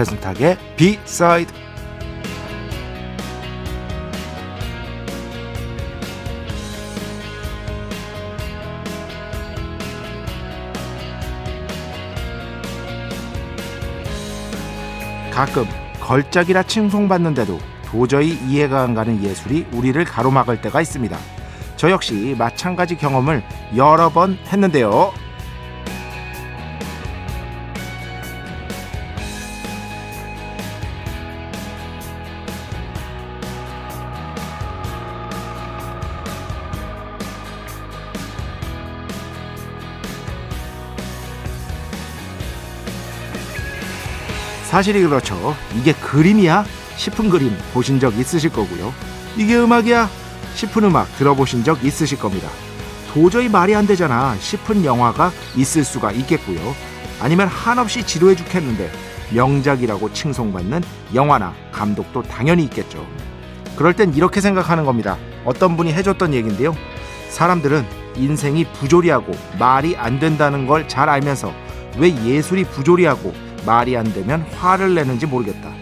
배순탁의 비사이드 가끔 걸작이라 칭송받는데도 도저히 이해가 안 가는 예술이 우리를 가로막을 때가 있습니다. 저 역시 마찬가지 경험을 여러 번 했는데요. 사실이 그렇죠. 이게 그림이야? 싶은 그림 보신 적 있으실 거고요. 이게 음악이야? 싶은 음악 들어보신 적 있으실 겁니다. 도저히 말이 안 되잖아 싶은 영화가 있을 수가 있겠고요. 아니면 한없이 지루해 죽겠는데 명작이라고 칭송받는 영화나 감독도 당연히 있겠죠. 그럴 땐 이렇게 생각하는 겁니다. 어떤 분이 해줬던 얘기인데요. 사람들은 인생이 부조리하고 말이 안 된다는 걸 잘 알면서 왜 예술이 부조리하고 말이 안 되면 화를 내는지 모르겠다.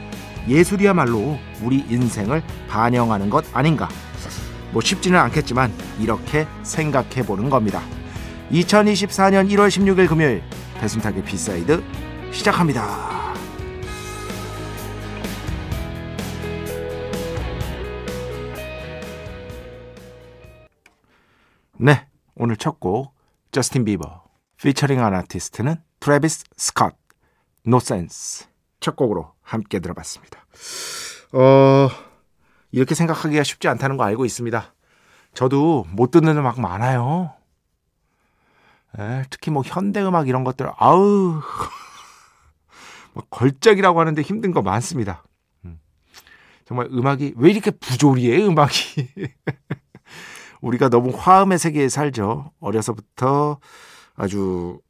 예술이야말로 우리 인생을 반영하는 것 아닌가. 뭐 쉽지는 않겠지만 이렇게 생각해 보는 겁니다. 2024년 1월 16일 금요일 배순탁의 B side 시작합니다. 네, 오늘 첫 곡 저스틴 비버 피처링 한 아티스트는 트래비스 스캇 No Sense 첫 곡으로 함께 들어봤습니다. 어 이렇게 생각하기가 쉽지 않다는 거 알고 있습니다. 저도 못 듣는 음악 많아요. 에, 특히 뭐 현대 음악 이런 것들 아우 뭐 걸작이라고 하는데 힘든 거 많습니다. 음. 정말 음악이 왜 이렇게 부조리해 음악이 우리가 너무 화음의 세계에 살죠. 어려서부터 아주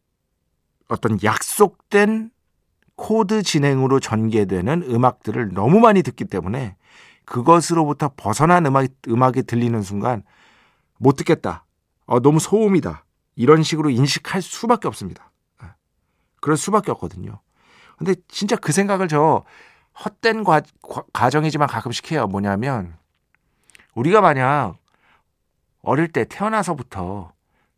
어떤 약속된 코드 진행으로 전개되는 음악들을 너무 많이 듣기 때문에 그것으로부터 벗어난 음악, 음악이 들리는 순간 못 듣겠다. 어, 너무 소음이다. 이런 식으로 인식할 수밖에 없습니다. 예. 그럴 수밖에 없거든요. 근데 진짜 그 생각을 저 헛된 과, 가정이지만 가끔씩 해요. 뭐냐면 우리가 만약 어릴 때 태어나서부터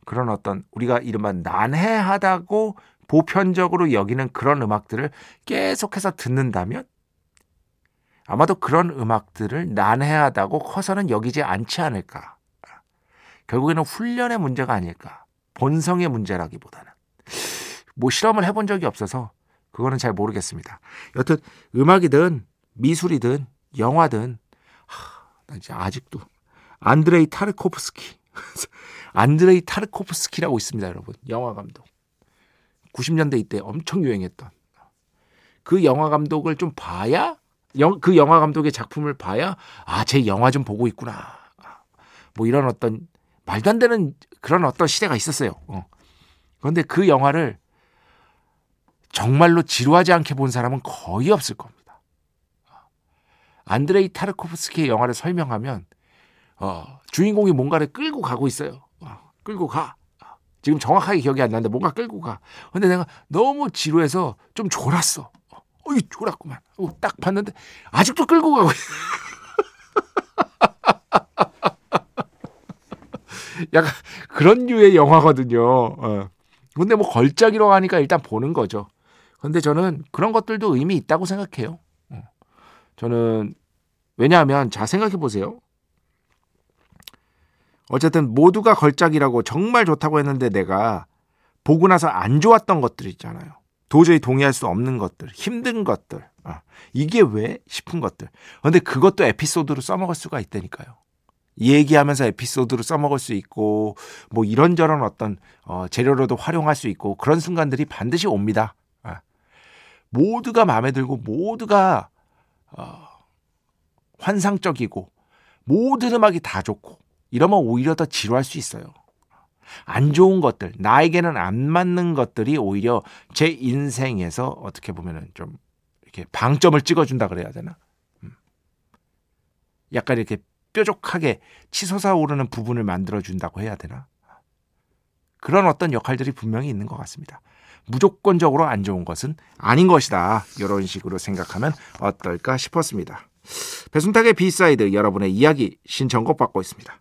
그런 어떤 우리가 이른바 난해하다고 보편적으로 여기는 그런 음악들을 계속해서 듣는다면 아마도 그런 음악들을 난해하다고 커서는 여기지 않지 않을까. 결국에는 훈련의 문제가 아닐까. 본성의 문제라기보다는. 뭐 실험을 해본 적이 없어서 그거는 잘 모르겠습니다. 여튼 음악이든 미술이든 영화든 하, 이제 아직도 안드레이 타르코프스키 안드레이 타르코프스키라고 있습니다, 여러분. 영화 감독. 90년대 이때 엄청 유행했던 그 영화 감독을 좀 봐야 영, 그 영화 감독의 작품을 봐야 아, 제 영화 좀 보고 있구나. 뭐 이런 어떤 말도 안 되는 그런 어떤 시대가 있었어요. 어. 그런데 그 영화를 정말로 지루하지 않게 본 사람은 거의 없을 겁니다. 안드레이 타르코프스키의 영화를 설명하면 어, 주인공이 뭔가를 끌고 가고 있어요. 어, 끌고 가. 지금 정확하게 기억이 안 나는데 뭔가 끌고 가. 근데 내가 너무 지루해서 좀 졸았어. 어이 졸았구만. 어, 딱 봤는데 아직도 끌고 가고. 약간 그런 류의 영화거든요. 어. 근데 뭐 걸작이라고 하니까 일단 보는 거죠. 근데 저는 그런 것들도 의미 있다고 생각해요. 어. 저는 왜냐하면 자 생각해 보세요. 어쨌든 모두가 걸작이라고 정말 좋다고 했는데 내가 보고 나서 안 좋았던 것들 있잖아요. 도저히 동의할 수 없는 것들, 힘든 것들, 아, 이게 왜 싶은 것들. 근데 그것도 에피소드로 써먹을 수가 있다니까요. 얘기하면서 에피소드로 써먹을 수 있고, 뭐 이런저런 어떤 어, 재료로도 활용할 수 있고 그런 순간들이 반드시 옵니다. 아, 모두가 마음에 들고 모두가 어, 환상적이고 모든 음악이 다 좋고 이러면 오히려 더 지루할 수 있어요. 안 좋은 것들, 나에게는 안 맞는 것들이 오히려 제 인생에서 어떻게 보면은 좀 이렇게 방점을 찍어준다 그래야 되나? 음. 약간 이렇게 뾰족하게 치솟아 오르는 부분을 만들어준다고 해야 되나? 그런 어떤 역할들이 분명히 있는 것 같습니다. 무조건적으로 안 좋은 것은 아닌 것이다. 이런 식으로 생각하면 어떨까 싶었습니다. 배순탁의 B side 여러분의 이야기 신청곡 받고 있습니다.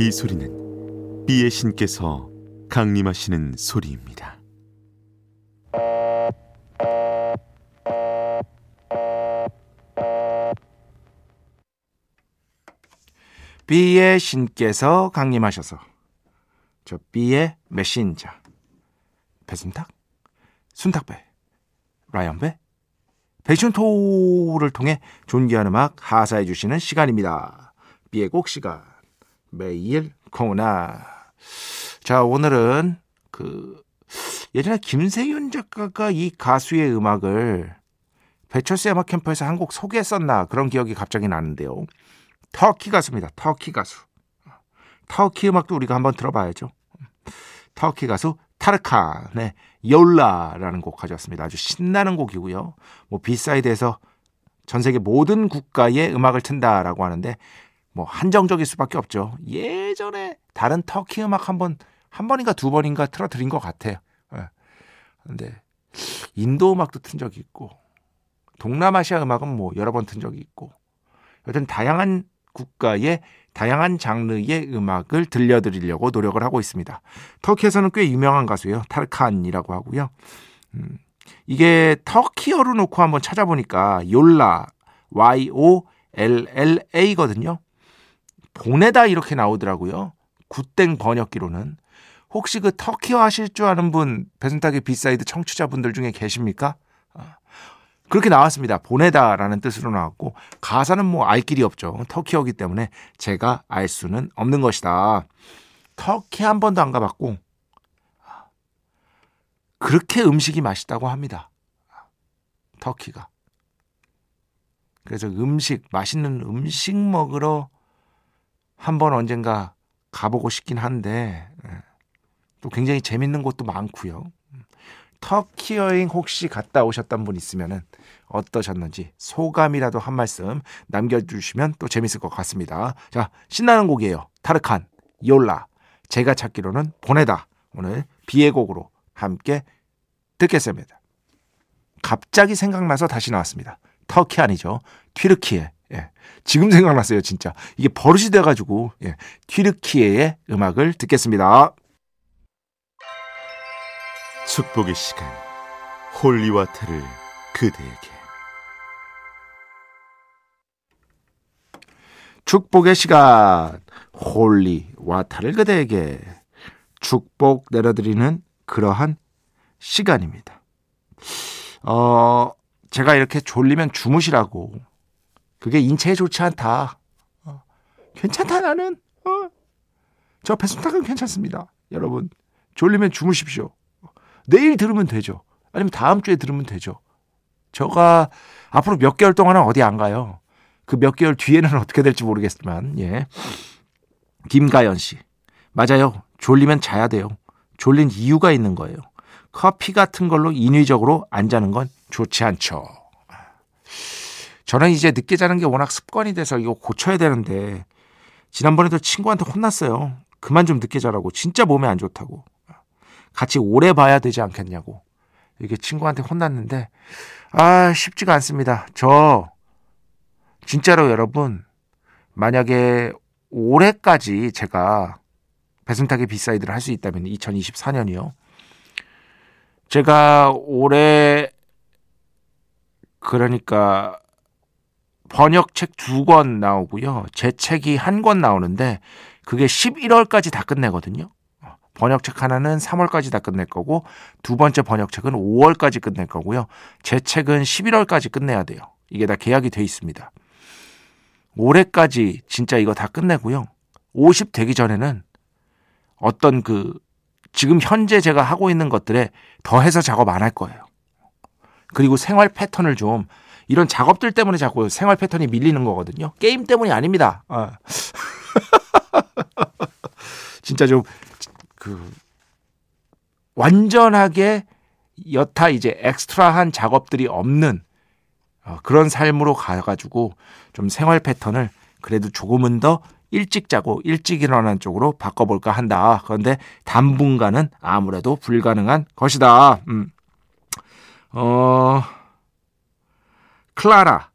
이 소리는 비의 신께서 강림하시는 소리입니다. 비의 신께서 강림하셔서 저 비의 메신저 배순탁, 순탁배, 라이언배, 배춘토를 통해 존귀한 음악 하사해 주시는 시간입니다. 비의 곡 시간 매일 코나 자 오늘은 그 예전에 김세윤 작가가 이 가수의 음악을 배철수의 음악 캠프에서 한 곡 소개했었나 그런 기억이 갑자기 나는데요. 터키 가수입니다. 터키 가수. 터키 음악도 우리가 한번 들어봐야죠. 터키 가수 타르칸의 열라라는 곡 가져왔습니다. 아주 신나는 곡이고요. 뭐 B side에서 전 세계 모든 국가의 음악을 튼다라고 하는데 뭐 한정적일 수밖에 없죠. 예전에 다른 터키 음악 한 번, 한 번인가 두 번인가 틀어드린 것 같아요. 예. 근데 인도 음악도 튼 적이 있고 동남아시아 음악은 뭐 여러 번 튼 적이 있고 여튼 다양한 국가의 다양한 장르의 음악을 들려드리려고 노력을 하고 있습니다. 터키에서는 꽤 유명한 가수예요. 타르칸이라고 하고요. 음, 이게 터키어로 놓고 한번 찾아보니까 Yolla Y-O-L-L-A거든요. 보내다 이렇게 나오더라고요. 구땡 번역기로는. 혹시 그 터키어 하실 줄 아는 분 배순탁의 B side 청취자분들 중에 계십니까? 그렇게 나왔습니다. 보내다라는 뜻으로 나왔고 가사는 뭐 알 길이 없죠. 터키어기 때문에 제가 알 수는 없는 것이다. 터키 한 번도 안 가봤고 그렇게 음식이 맛있다고 합니다. 터키가. 그래서 음식 맛있는 음식 먹으러 한 번 언젠가 가보고 싶긴 한데 예. 또 굉장히 재밌는 곳도 많고요. 터키 여행 혹시 갔다 오셨던 분 있으면 어떠셨는지 소감이라도 한 말씀 남겨주시면 또 재밌을 것 같습니다. 자, 신나는 곡이에요. 타르칸, Yolla. 제가 찾기로는 보내다. 오늘 B의 곡으로 함께 듣겠습니다. 갑자기 생각나서 다시 나왔습니다. 터키 아니죠. 튀르키예. 예. 지금 생각났어요, 진짜. 이게 버릇이 돼가지고, 예. 튀르키예의 음악을 듣겠습니다. 축복의 시간 holy water를 그대에게 축복의 시간 holy water를 그대에게 축복 내려드리는 그러한 시간입니다. 어, 제가 이렇게 졸리면 주무시라고 그게 인체에 좋지 않다. 어, 괜찮다 나는. 어? 저 배순탁은 괜찮습니다. 여러분 졸리면 주무십시오. 내일 들으면 되죠. 아니면 다음 주에 들으면 되죠. 저가 앞으로 몇 개월 동안은 어디 안 가요. 그 몇 개월 뒤에는 어떻게 될지 모르겠지만, 예. 김가연 씨. 맞아요. 졸리면 자야 돼요. 졸린 이유가 있는 거예요. 커피 같은 걸로 인위적으로 안 자는 건 좋지 않죠. 저는 이제 늦게 자는 게 워낙 습관이 돼서 이거 고쳐야 되는데 지난번에도 친구한테 혼났어요. 그만 좀 늦게 자라고 진짜 몸에 안 좋다고. 같이 오래 봐야 되지 않겠냐고. 이게 친구한테 혼났는데 아 쉽지가 않습니다. 저 진짜로 여러분 만약에 올해까지 제가 배순탁의 B side를 할 수 있다면 2024년이요. 제가 올해 그러니까 번역책 두 권 나오고요. 제 책이 한 권 나오는데 그게 11월까지 다 끝내거든요. 번역책 하나는 3월까지 다 끝낼 거고 두 번째 번역책은 5월까지 끝낼 거고요. 제 책은 11월까지 끝내야 돼요. 이게 다 계약이 돼 있습니다. 올해까지 진짜 이거 다 끝내고요. 50 되기 전에는 어떤 그 지금 현재 제가 하고 있는 것들에 더해서 작업 안 할 거예요. 그리고 생활 패턴을 좀 이런 작업들 때문에 자꾸 생활 패턴이 밀리는 거거든요. 게임 때문이 아닙니다. 아. 진짜 좀 그 완전하게 여타 이제 엑스트라한 작업들이 없는 어, 그런 삶으로 가가지고 좀 생활 패턴을 그래도 조금은 더 일찍 자고 일찍 일어나는 쪽으로 바꿔볼까 한다. 그런데 당분간은 아무래도 불가능한 것이다. 음. 어, 클라라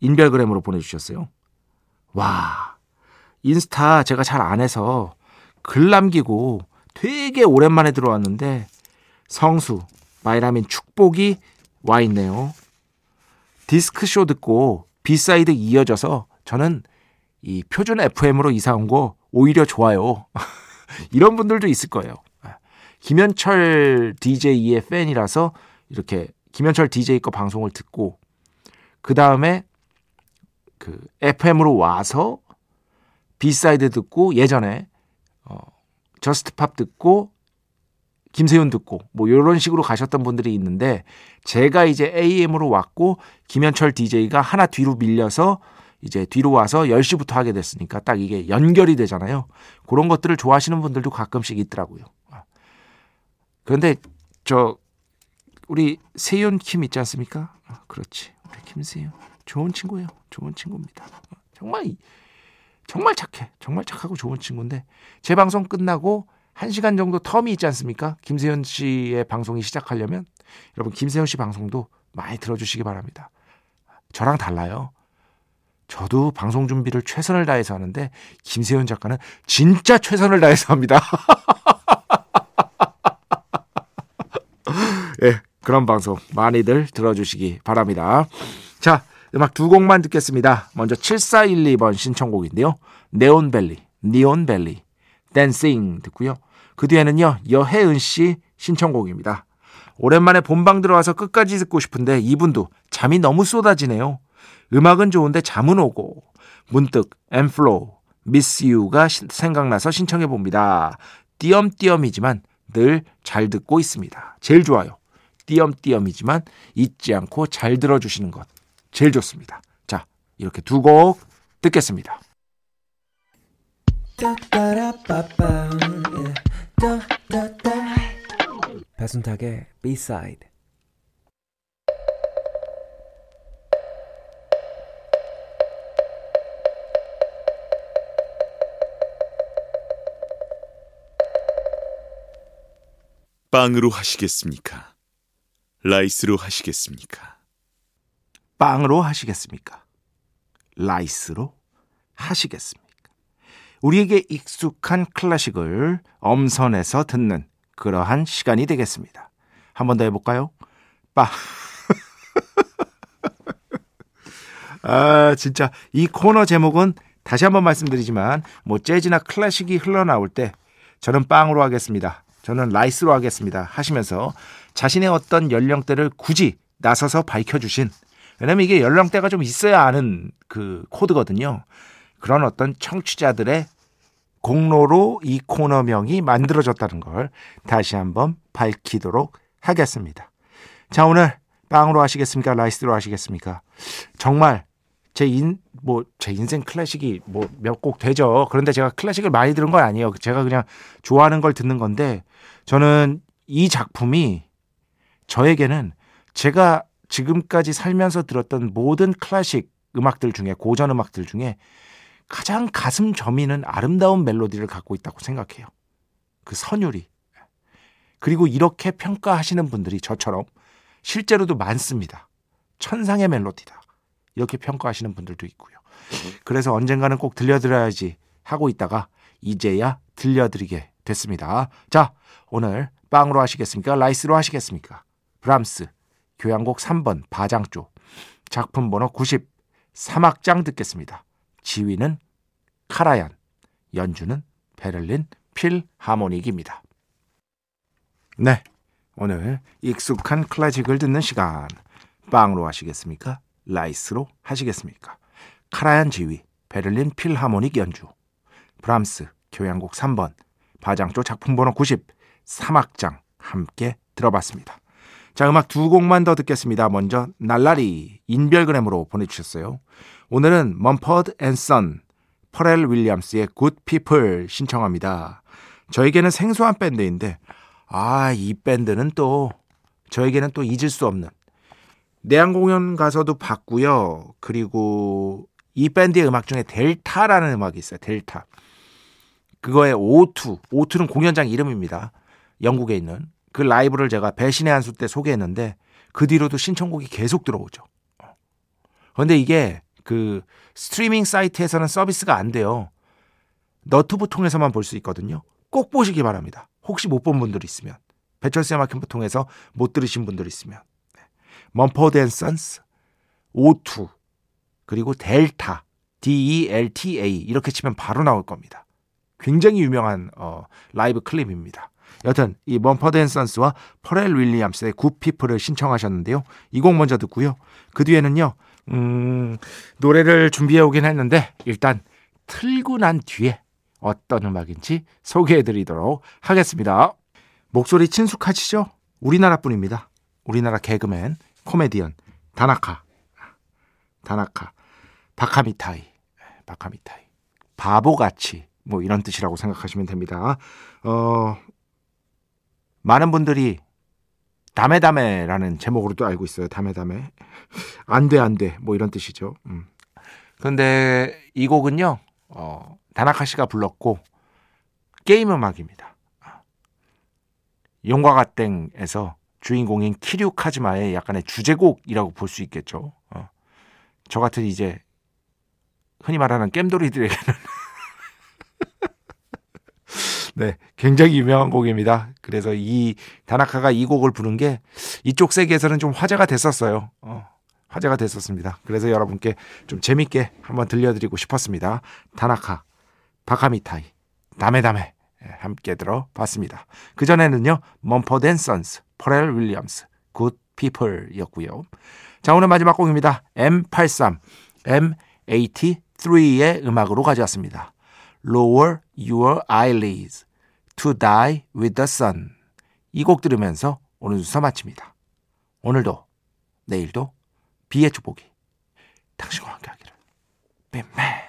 인별그램으로 보내주셨어요. 와, 인스타 제가 잘 안 해서 글 남기고 되게 오랜만에 들어왔는데 성수, 바이라민 축복이 와 있네요. 디스크쇼 듣고 B side 이어져서 저는 이 표준 FM으로 이사 온 거 오히려 좋아요. 이런 분들도 있을 거예요. 김현철 DJ의 팬이라서 이렇게 김현철 DJ 거 방송을 듣고 그 다음에 그 FM으로 와서 B side 듣고 예전에 어 Just Pop 듣고 김세윤 듣고 뭐 이런 식으로 가셨던 분들이 있는데 제가 이제 AM으로 왔고 김현철 DJ가 하나 뒤로 밀려서 이제 뒤로 와서 10시부터 하게 됐으니까 딱 이게 연결이 되잖아요. 그런 것들을 좋아하시는 분들도 가끔씩 있더라고요. 그런데 저 우리 세윤 킴 있지 않습니까? 아, 그렇지. 우리 김세윤 좋은 친구예요. 좋은 친구입니다. 정말 정말 착해. 정말 착하고 좋은 친구인데 제 방송 끝나고 1시간 정도 텀이 있지 않습니까? 김세현 씨의 방송이 시작하려면 여러분 김세현 씨 방송도 많이 들어주시기 바랍니다. 저랑 달라요. 저도 방송 준비를 최선을 다해서 하는데 김세현 작가는 진짜 최선을 다해서 합니다. 예, 네, 그런 방송 많이들 들어주시기 바랍니다. 자, 음악 두 곡만 듣겠습니다. 먼저 7412번 신청곡인데요. 네온벨리, 니온벨리, 댄싱 듣고요. 그 뒤에는요, 여혜은 씨 신청곡입니다. 오랜만에 본방 들어와서 끝까지 듣고 싶은데 이분도 잠이 너무 쏟아지네요. 음악은 좋은데 잠은 오고 문득 엠플로 미스 유가 생각나서 신청해 봅니다. 띄엄띄엄이지만 늘 잘 듣고 있습니다. 제일 좋아요. 띄엄띄엄이지만 잊지 않고 잘 들어주시는 것 제일 좋습니다. 자 이렇게 두 곡 듣겠습니다. 배순탁의 B-side 빵으로 하시겠습니까? 라이스로 하시겠습니까? 빵으로 하시겠습니까? 라이스로 하시겠습니까? 우리에게 익숙한 클래식을 엄선해서 듣는 그러한 시간이 되겠습니다. 한 번 더 해볼까요? 빵. 아, 진짜 이 코너 제목은 다시 한번 말씀드리지만 뭐 재즈나 클래식이 흘러나올 때 저는 빵으로 하겠습니다. 저는 라이스로 하겠습니다. 하시면서 자신의 어떤 연령대를 굳이 나서서 밝혀주신 왜냐면 이게 연령대가 좀 있어야 아는 그 코드거든요. 그런 어떤 청취자들의 공로로 이 코너명이 만들어졌다는 걸 다시 한번 밝히도록 하겠습니다. 자, 오늘 빵으로 하시겠습니까? 라이스로 하시겠습니까? 정말 제 인, 뭐, 제 인생 클래식이 뭐 몇 곡 되죠. 그런데 제가 클래식을 많이 들은 건 아니에요. 제가 그냥 좋아하는 걸 듣는 건데 저는 이 작품이 저에게는 제가 지금까지 살면서 들었던 모든 클래식 음악들 중에 고전 음악들 중에 가장 가슴 저미는 아름다운 멜로디를 갖고 있다고 생각해요. 그 선율이. 그리고 이렇게 평가하시는 분들이 저처럼 실제로도 많습니다. 천상의 멜로디다. 이렇게 평가하시는 분들도 있고요. 그래서 언젠가는 꼭 들려드려야지 하고 있다가 이제야 들려드리게 됐습니다. 자, 오늘 빵으로 하시겠습니까? 라이스로 하시겠습니까? 브람스, 교향곡 3번 바장조, 작품 번호 90, 삼악장 듣겠습니다. 지휘는 카라얀, 연주는 베를린 필하모닉입니다. 네, 오늘 익숙한 클래식을 듣는 시간. 빵으로 하시겠습니까? 라이스로 하시겠습니까? 카라얀 지휘, 베를린 필하모닉 연주, 브람스, 교향곡 3번, 바장조 작품 번호 90, 삼악장 함께 들어봤습니다. 자, 음악 두 곡만 더 듣겠습니다. 먼저 날라리 인별그램으로 보내주셨어요. 오늘은 Mumford and Sons, 퍼렐 윌리엄스의 Good People 신청합니다. 저에게는 생소한 밴드인데 아, 이 밴드는 또 저에게는 또 잊을 수 없는 내한 공연 가서도 봤고요. 그리고 이 밴드의 음악 중에 델타라는 음악이 있어요. 델타. 그거의 O2. O2는 공연장 이름입니다. 영국에 있는 그 라이브를 제가 배신의 한 수 때 소개했는데 그 뒤로도 신청곡이 계속 들어오죠. 그런데 이게 그 스트리밍 사이트에서는 서비스가 안 돼요. 너튜브 통해서만 볼 수 있거든요. 꼭 보시기 바랍니다. 혹시 못 본 분들 있으면 배철수 음악 캠프 통해서 못 들으신 분들 있으면 Mumford and Sons, O2 그리고 Delta D-E-L-T-A 이렇게 치면 바로 나올 겁니다. 굉장히 유명한 어, 라이브 클립입니다. 여튼 이 Mumford and Sons와 퍼렐 윌리엄스의 Good People을 신청하셨는데요. 이 곡 먼저 듣고요. 그 뒤에는요. 음, 노래를 준비해 오긴 했는데 일단 틀고 난 뒤에 어떤 음악인지 소개해 드리도록 하겠습니다. 목소리 친숙하시죠? 우리나라 분입니다. 우리나라 개그맨, 코미디언, 다나카. 다나카. 바카미타이. 바카미타이. 바보같이. 뭐 이런 뜻이라고 생각하시면 됩니다. 어, 많은 분들이 다메다메라는 제목으로도 알고 있어요. 다메다메. 안 돼, 안 돼. 뭐 이런 뜻이죠. 음. 근데 이 곡은요, 어, 다나카 씨가 불렀고, 게임 음악입니다. 용과가 땡에서 주인공인 키류 카즈마의 약간의 주제곡이라고 볼 수 있겠죠. 어. 저 같은 이제 흔히 말하는 겜돌이들에게는 네, 굉장히 유명한 곡입니다. 그래서 이 다나카가 이 곡을 부른 게 이쪽 세계에서는 좀 화제가 됐었어요. 어, 화제가 됐었습니다. 그래서 여러분께 좀 재밌게 한번 들려드리고 싶었습니다. 다나카, ばかみたい, だめだめ 함께 들어봤습니다. 그 전에는요, Mumford and Sons, 퍼렐 윌리엄스, Good People이었고요. 자, 오늘 마지막 곡입니다. M83, M83의 음악으로 가져왔습니다. Lower Your Eyelids, To Die with the Sun. 이 곡 들으면서 오늘 순서 마칩니다. 오늘도, 내일도 비의 축복이 당신과 함께 하기를. 뱀맨.